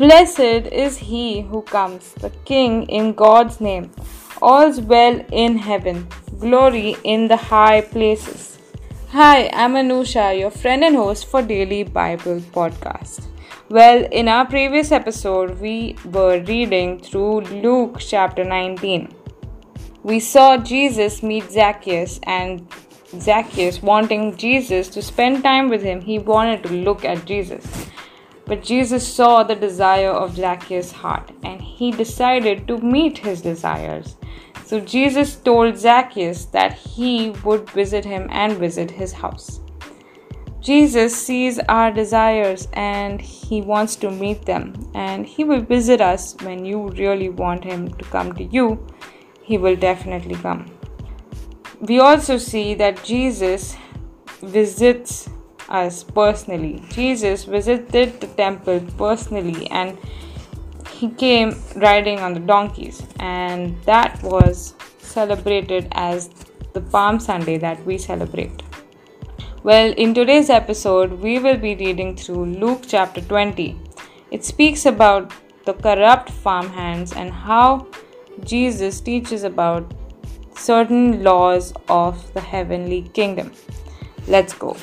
Blessed is he who comes, the King in God's name. All's well in heaven, glory in the high places. Hi, I'm Anusha, your friend and host for Daily Bible Podcast. Well, in our previous episode, we were reading through Luke chapter 19. We saw Jesus meet Zacchaeus, and Zacchaeus wanting Jesus to spend time with him, he wanted to look at Jesus. But Jesus saw the desire of Zacchaeus' heart and he decided to meet his desires. So Jesus told Zacchaeus that he would visit him and visit his house. Jesus sees our desires and he wants to meet them, and he will visit us when you really want him to come to you. He will definitely come. We also see that Jesus visits us personally. Jesus visited the temple personally and he came riding on the donkeys, and that was celebrated as the Palm Sunday that we celebrate. Well, in today's episode, we will be reading through Luke chapter 20. It speaks about the corrupt farmhands and how Jesus teaches about certain laws of the heavenly kingdom. Let's go.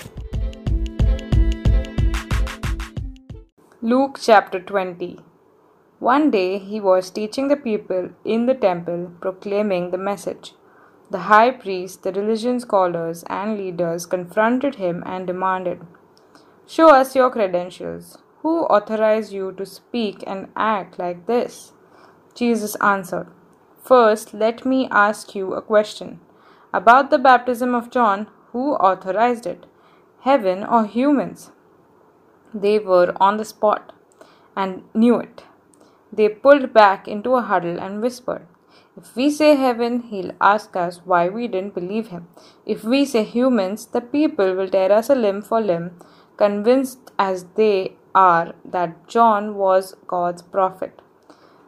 Luke chapter 20 One day he was teaching the people in the temple, proclaiming the message. The high priest, the religion scholars, and leaders confronted him and demanded, Show us your credentials. Who authorized you to speak and act like this? Jesus answered, First, let me ask you a question. About the baptism of John, who authorized it? Heaven or humans? They were on the spot and knew it. They pulled back into a huddle and whispered, If we say heaven, he'll ask us why we didn't believe him. If we say humans, the people will tear us a limb for limb, convinced as they are that John was God's prophet.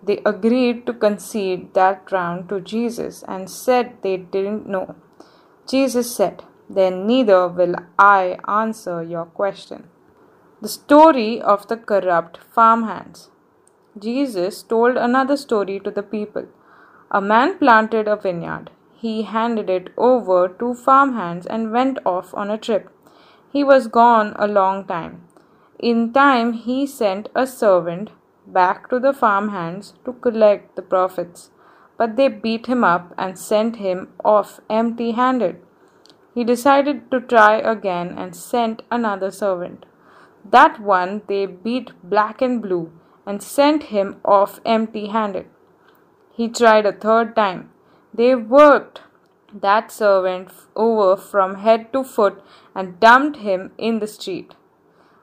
They agreed to concede that round to Jesus and said they didn't know. Jesus said, Then neither will I answer your question. The story of the corrupt farmhands. Jesus told another story to the people. A man planted a vineyard. He handed it over to farmhands and went off on a trip. He was gone a long time. In time, he sent a servant back to the farmhands to collect the profits, but they beat him up and sent him off empty handed. He decided to try again and sent another servant. That one they beat black and blue and sent him off empty handed. He tried a third time. They worked that servant over from head to foot and dumped him in the street.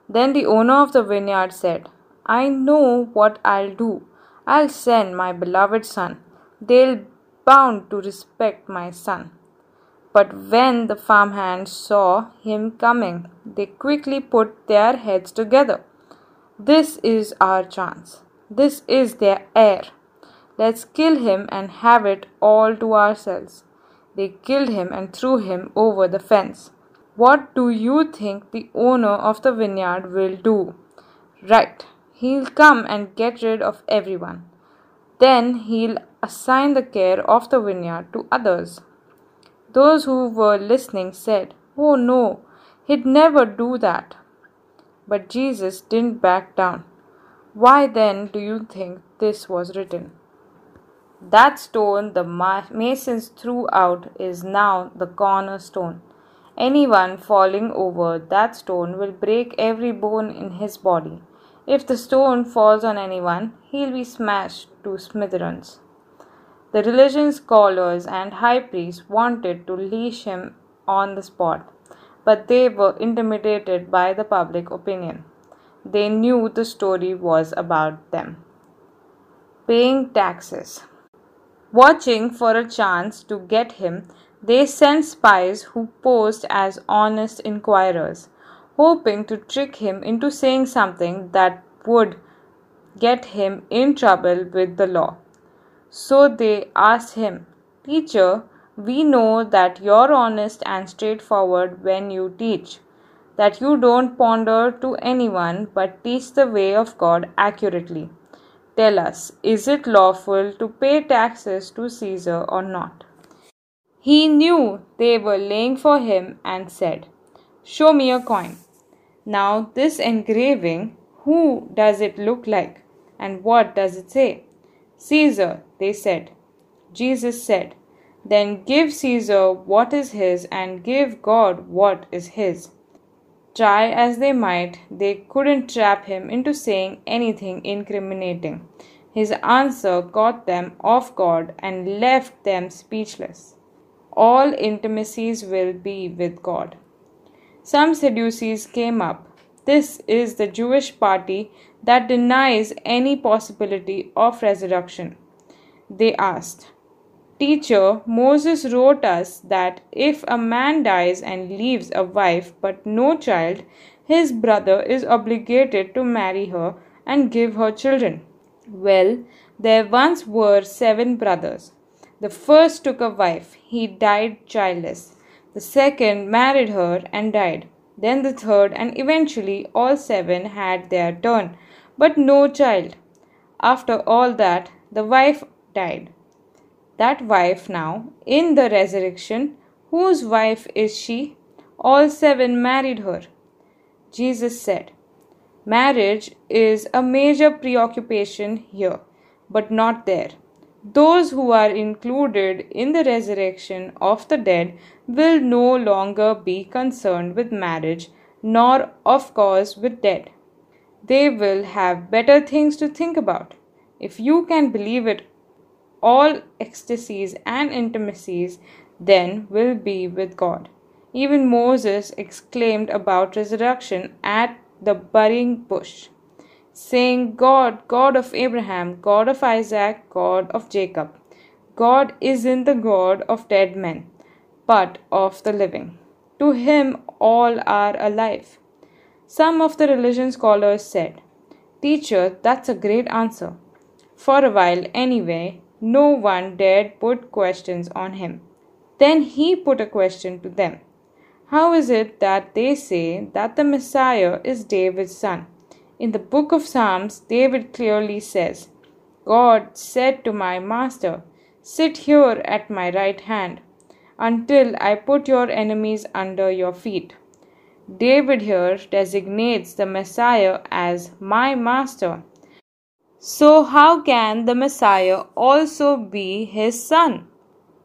Then the owner of the vineyard said, I know what I'll do. I'll send my beloved son. They'll bound to respect my son. But when the farmhands saw him coming, they quickly put their heads together. This is our chance. This is their heir. Let's kill him and have it all to ourselves. They killed him and threw him over the fence. What do you think the owner of the vineyard will do? Right, he'll come and get rid of everyone. Then he'll assign the care of the vineyard to others. Those who were listening said, Oh no, he'd never do that. But Jesus didn't back down. Why then do you think this was written? That stone the masons threw out is now the cornerstone. Anyone falling over that stone will break every bone in his body. If the stone falls on anyone, he'll be smashed to smithereens. The religion scholars and high priests wanted to leash him on the spot, but they were intimidated by the public opinion. They knew the story was about them. Paying taxes. Watching for a chance to get him, they sent spies who posed as honest inquirers, hoping to trick him into saying something that would get him in trouble with the law. So they asked him, Teacher, we know that you're honest and straightforward when you teach. that you don't ponder to anyone but teach the way of God accurately. Tell us, is it lawful to pay taxes to Caesar or not? He knew they were laying for him and said, Show me a coin. Now, this engraving, who does it look like? And what does it say? Caesar, they said. Jesus said, Then give Caesar what is his, and give God what is his. Try as they might, they couldn't trap him into saying anything incriminating. His answer caught them off guard and left them speechless. All intimacies will be with God. Some Sadducees came up. This is the Jewish party that denies any possibility of resurrection. They asked, Teacher, Moses wrote us that if a man dies and leaves a wife but no child, his brother is obligated to marry her and give her children. Well, there once were seven brothers. The first took a wife, he died childless. The second married her and died. Then the third, and eventually all seven had their turn, but no child. After all that, the wife died that wife now in the resurrection. Whose wife is she? All seven married her. Jesus said, Marriage is a major preoccupation here, but not there. Those who are included in the resurrection of the dead will no longer be concerned with marriage, nor, of course, with death. They will have better things to think about. If you can believe it all ecstasies and intimacies then will be with God. Even Moses exclaimed about resurrection at the burying bush, saying, God, God of Abraham, God of Isaac, God of Jacob. God isn't the God of dead men, but of the living. To him all are alive. Some of the religion scholars said, Teacher, that's a great answer. For a while, anyway, no one dared put questions on him. Then he put a question to them How is it that they say that the Messiah is David's son? In the book of Psalms, David clearly says, God said to my master, Sit here at my right hand until I put your enemies under your feet. David here designates the Messiah as my master so, how can the Messiah also be his son?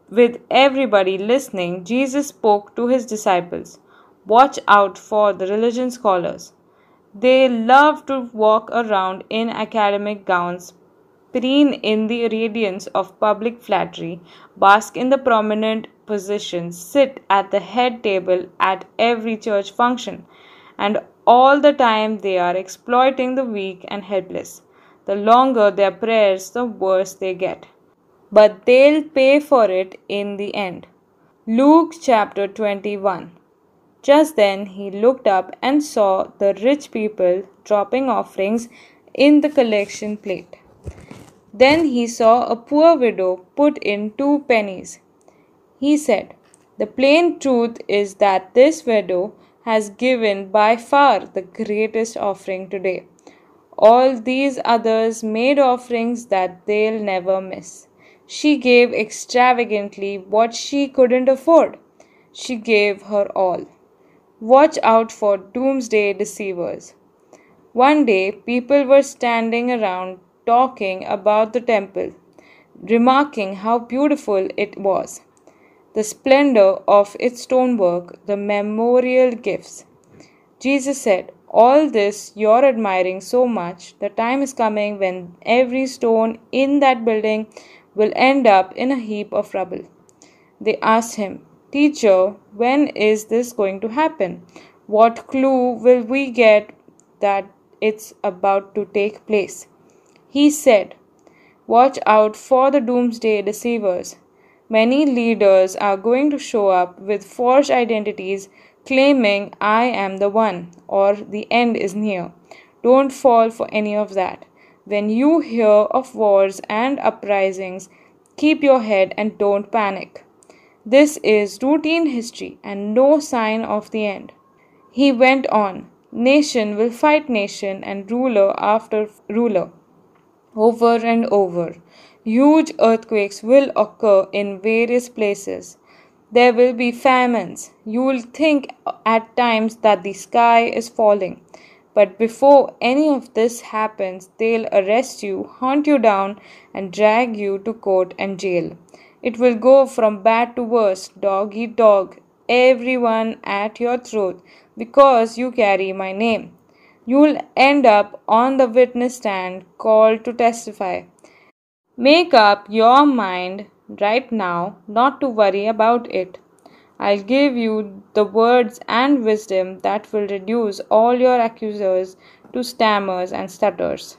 With everybody listening, Jesus spoke to his disciples Watch out for the religion scholars. They love to walk around in academic gowns, preen in the radiance of public flattery, bask in the prominent positions, sit at the head table at every church function, and all the time they are exploiting the weak and helpless. The longer their prayers, the worse they get. But they'll pay for it in the end. Luke chapter 21. Just then he looked up and saw the rich people dropping offerings in the collection plate. Then he saw a poor widow put in two pennies. He said, The plain truth is that this widow has given by far the greatest offering today. All these others made offerings that they'll never miss. She gave extravagantly what she couldn't afford. She gave her all. Watch out for doomsday deceivers. One day, people were standing around talking about the temple, remarking how beautiful it was, the splendor of its stonework, the memorial gifts. Jesus said, all this you're admiring so much, the time is coming when every stone in that building will end up in a heap of rubble. They asked him, Teacher, when is this going to happen? What clue will we get that it's about to take place? He said, Watch out for the doomsday deceivers. Many leaders are going to show up with forged identities claiming I am the one or the end is near. Don't fall for any of that. When you hear of wars and uprisings, keep your head and don't panic. This is routine history and no sign of the end. He went on, Nation will fight nation and ruler after ruler. Over and over. Huge earthquakes will occur in various places. There will be famines. You will think at times that the sky is falling. But before any of this happens, they'll arrest you, hunt you down, and drag you to court and jail. It will go from bad to worse, dog eat dog, everyone at your throat, because you carry my name. You'll end up on the witness stand called to testify. Make up your mind right now not to worry about it. I'll give you the words and wisdom that will reduce all your accusers to stammers and stutters.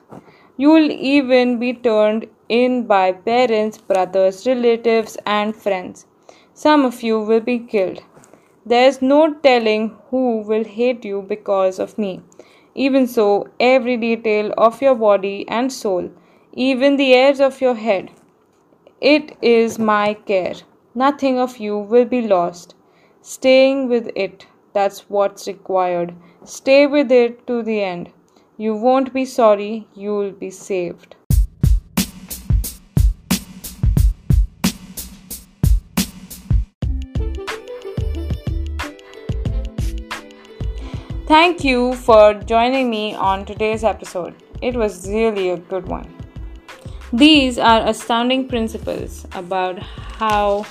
You'll even be turned in by parents, brothers, relatives, and friends. Some of you will be killed. There's no telling who will hate you because of me. Even so, every detail of your body and soul, even the hairs of your head, it is my care. Nothing of you will be lost. Staying with it, that's what's required. Stay with it to the end. You won't be sorry, you'll be saved. Thank you for joining me on today's episode. It was really a good one. These are astounding principles about how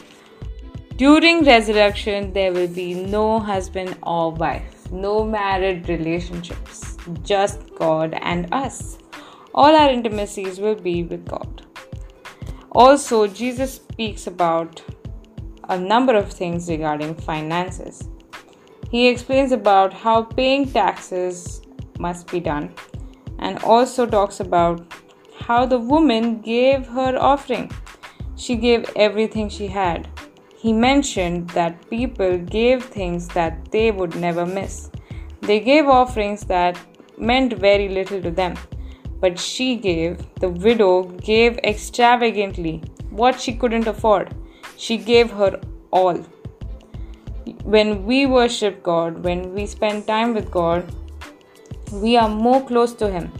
during resurrection there will be no husband or wife, no married relationships, just God and us. All our intimacies will be with God. Also, Jesus speaks about a number of things regarding finances. He explains about how paying taxes must be done and also talks about how the woman gave her offering. She gave everything she had. He mentioned that people gave things that they would never miss. They gave offerings that meant very little to them. But she gave, the widow gave extravagantly what she couldn't afford. She gave her all. When we worship God, when we spend time with God, we are more close to Him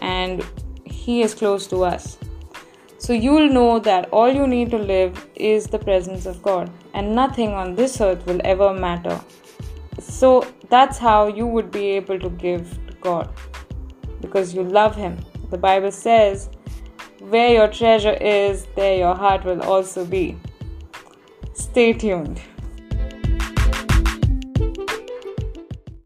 and He is close to us. So you'll know that all you need to live is the presence of God, and nothing on this earth will ever matter. So that's how you would be able to give to God because you love Him. The Bible says, Where your treasure is, there your heart will also be. Stay tuned.